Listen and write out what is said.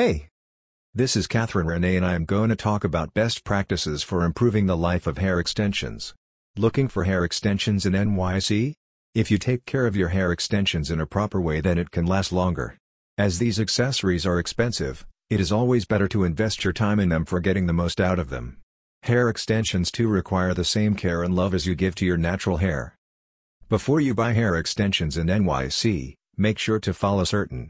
Hey! This is Catherine Renee and I am going to talk about best practices for improving the life of hair extensions. Looking for hair extensions in NYC? If you take care of your hair extensions in a proper way then it can last longer. As these accessories are expensive, it is always better to invest your time in them for getting the most out of them. Hair extensions too require the same care and love as you give to your natural hair. Before you buy hair extensions in NYC, make sure to follow certain